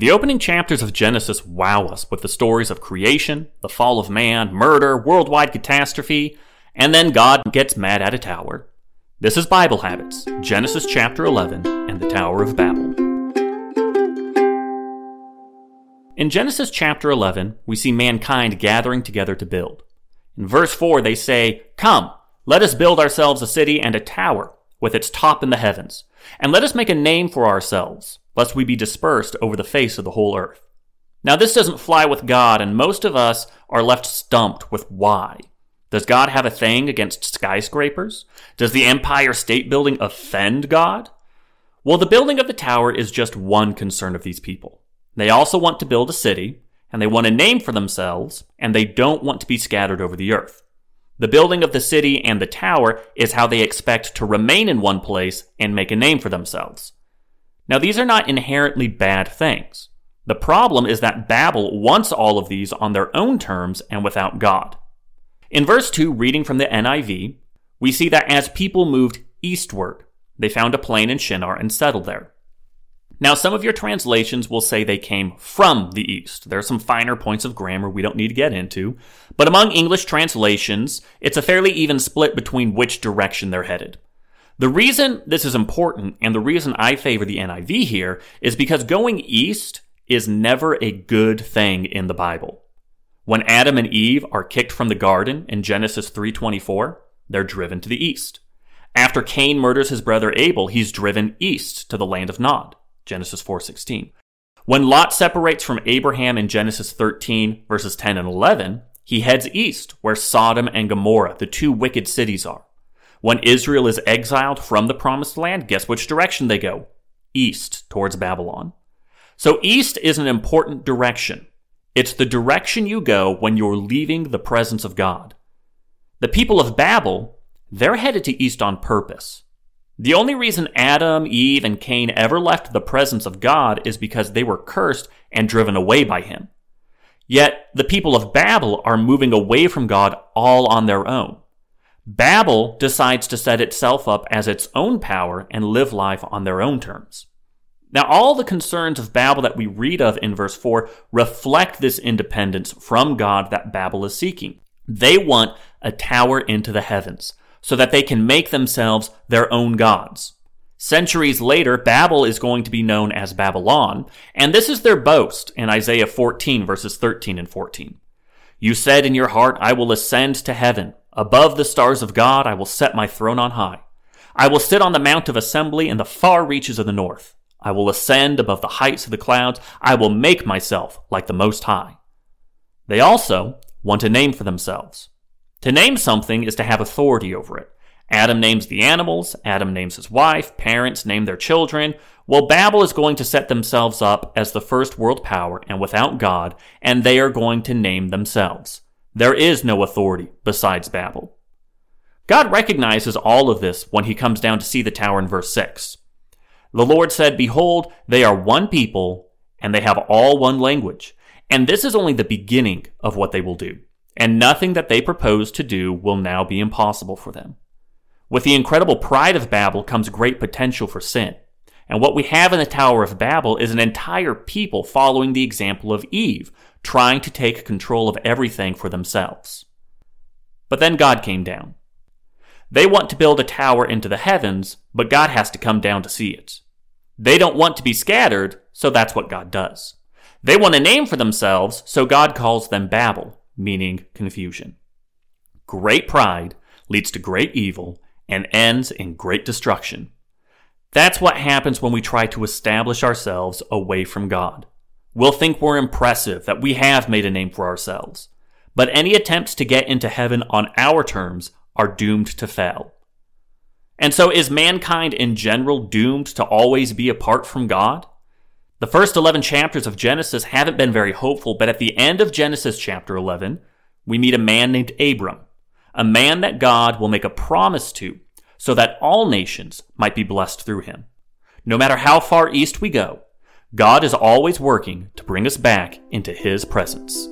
The opening chapters of Genesis wow us with the stories of creation, the fall of man, murder, worldwide catastrophe, and then God gets mad at a tower. This is Bible Habits, Genesis chapter 11, and the Tower of Babel. In Genesis chapter 11, we see mankind gathering together to build. In verse 4, they say, Come, let us build ourselves a city and a tower, with its top in the heavens, and let us make a name for ourselves, lest we be dispersed over the face of the whole earth. Now, this doesn't fly with God, and most of us are left stumped with why. Does God have a thing against skyscrapers? Does the Empire State Building offend God? Well, the building of the tower is just one concern of these people. They also want to build a city, and they want a name for themselves, and they don't want to be scattered over the earth. The building of the city and the tower is how they expect to remain in one place and make a name for themselves. Now, these are not inherently bad things. The problem is that Babel wants all of these on their own terms and without God. In verse 2, reading from the NIV, we see that as people moved eastward, they found a plain in Shinar and settled there. Now, some of your translations will say they came from the east. There are some finer points of grammar we don't need to get into. But among English translations, it's a fairly even split between which direction they're headed. The reason this is important and the reason I favor the NIV here is because going east is never a good thing in the Bible. When Adam and Eve are kicked from the garden in Genesis 3:24, they're driven to the east. After Cain murders his brother Abel, he's driven east to the land of Nod. Genesis 4:16. When Lot separates from Abraham in Genesis 13 verses 10 and 11, he heads east where Sodom and Gomorrah, the two wicked cities are. When Israel is exiled from the promised land, guess which direction they go? East towards Babylon. So east is an important direction. It's the direction you go when you're leaving the presence of God. The people of Babel, they're headed to east on purpose. The only reason Adam, Eve, and Cain ever left the presence of God is because they were cursed and driven away by him. Yet the people of Babel are moving away from God all on their own. Babel decides to set itself up as its own power and live life on their own terms. Now, all the concerns of Babel that we read of in verse 4 reflect this independence from God that Babel is seeking. They want a tower into the heavens so that they can make themselves their own gods. Centuries later, Babel is going to be known as Babylon, and this is their boast in Isaiah 14 verses 13 and 14. You said in your heart, I will ascend to heaven. Above the stars of God, I will set my throne on high. I will sit on the mount of assembly in the far reaches of the north. I will ascend above the heights of the clouds. I will make myself like the Most High. They also want a name for themselves. To name something is to have authority over it. Adam names the animals, Adam names his wife, parents name their children. Well, Babel is going to set themselves up as the first world power and without God, and they are going to name themselves. There is no authority besides Babel. God recognizes all of this when he comes down to see the tower in verse 6. The Lord said, Behold, they are one people, and they have all one language. And this is only the beginning of what they will do and nothing that they propose to do will now be impossible for them. With the incredible pride of Babel comes great potential for sin. And what we have in the Tower of Babel is an entire people following the example of Eve, trying to take control of everything for themselves. But then God came down. They want to build a tower into the heavens, but God has to come down to see it. They don't want to be scattered, so that's what God does. They want a name for themselves, so God calls them Babel, meaning confusion. Great pride leads to great evil and ends in great destruction. That's what happens when we try to establish ourselves away from God. We'll think we're impressive, that we have made a name for ourselves. But any attempts to get into heaven on our terms are doomed to fail. And so is mankind in general doomed to always be apart from God? The first 11 chapters of Genesis haven't been very hopeful, but at the end of Genesis chapter 11, we meet a man named Abram, a man that God will make a promise to so that all nations might be blessed through him. No matter how far east we go, God is always working to bring us back into his presence.